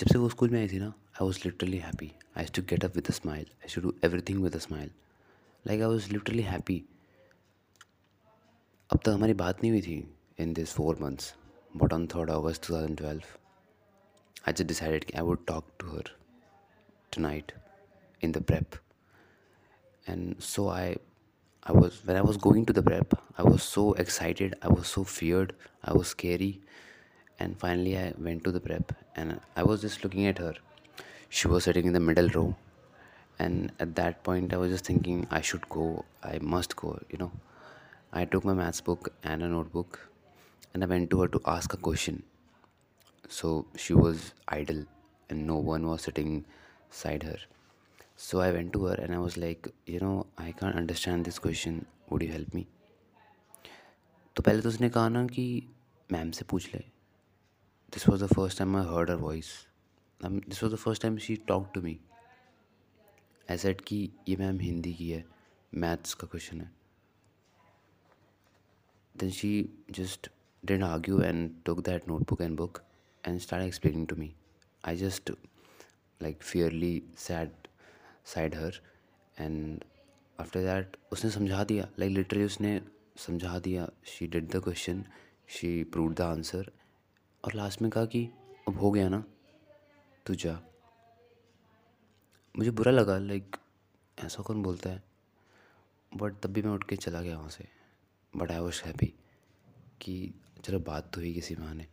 जब से वो स्कूल में आई थी ना I was literally happy I to get up with a smile I should do everything with a smile like I was literally happy अब तक हमारी बात नहीं हुई थी in this four months but on third August two thousand twelve I just decided कि I would talk to her tonight in the prep and so I i was, when i was going to the prep, i was so excited, i was so feared, i was scary. And finally i went to the prep and i was just looking at her she was sitting in the middle row and at that point i was just thinking i should go i must go you know i took my maths book and a notebook and i went to her to ask a question so she was idle and no one was sitting beside her so I went to her and I was like, you know, I can't understand this question. Would you help me? तो पहले तो उसने कहा ना कि ma'am से पूछ ले this was the first time I heard her voice this was the first time she talk to me I said कि ये मैम हिंदी की है मैथ्स का क्वेश्चन है then she just didn't argue and took that notebook and book and started explaining to me. I just, like fearly sat side her and after that उसने समझा दिया. Like literally उसने समझा दिया. She did the question she prove the answer और last में कहा कि, अब हो गया ना, तू जा। मुझे बुरा लगा लाइक ऐसा कौन बोलता है? बट तब भी मैं उठ के चला गया वहाँ से। बट आई वॉज़ हैप्पी कि चलो बात तो हुई किसी बहाने।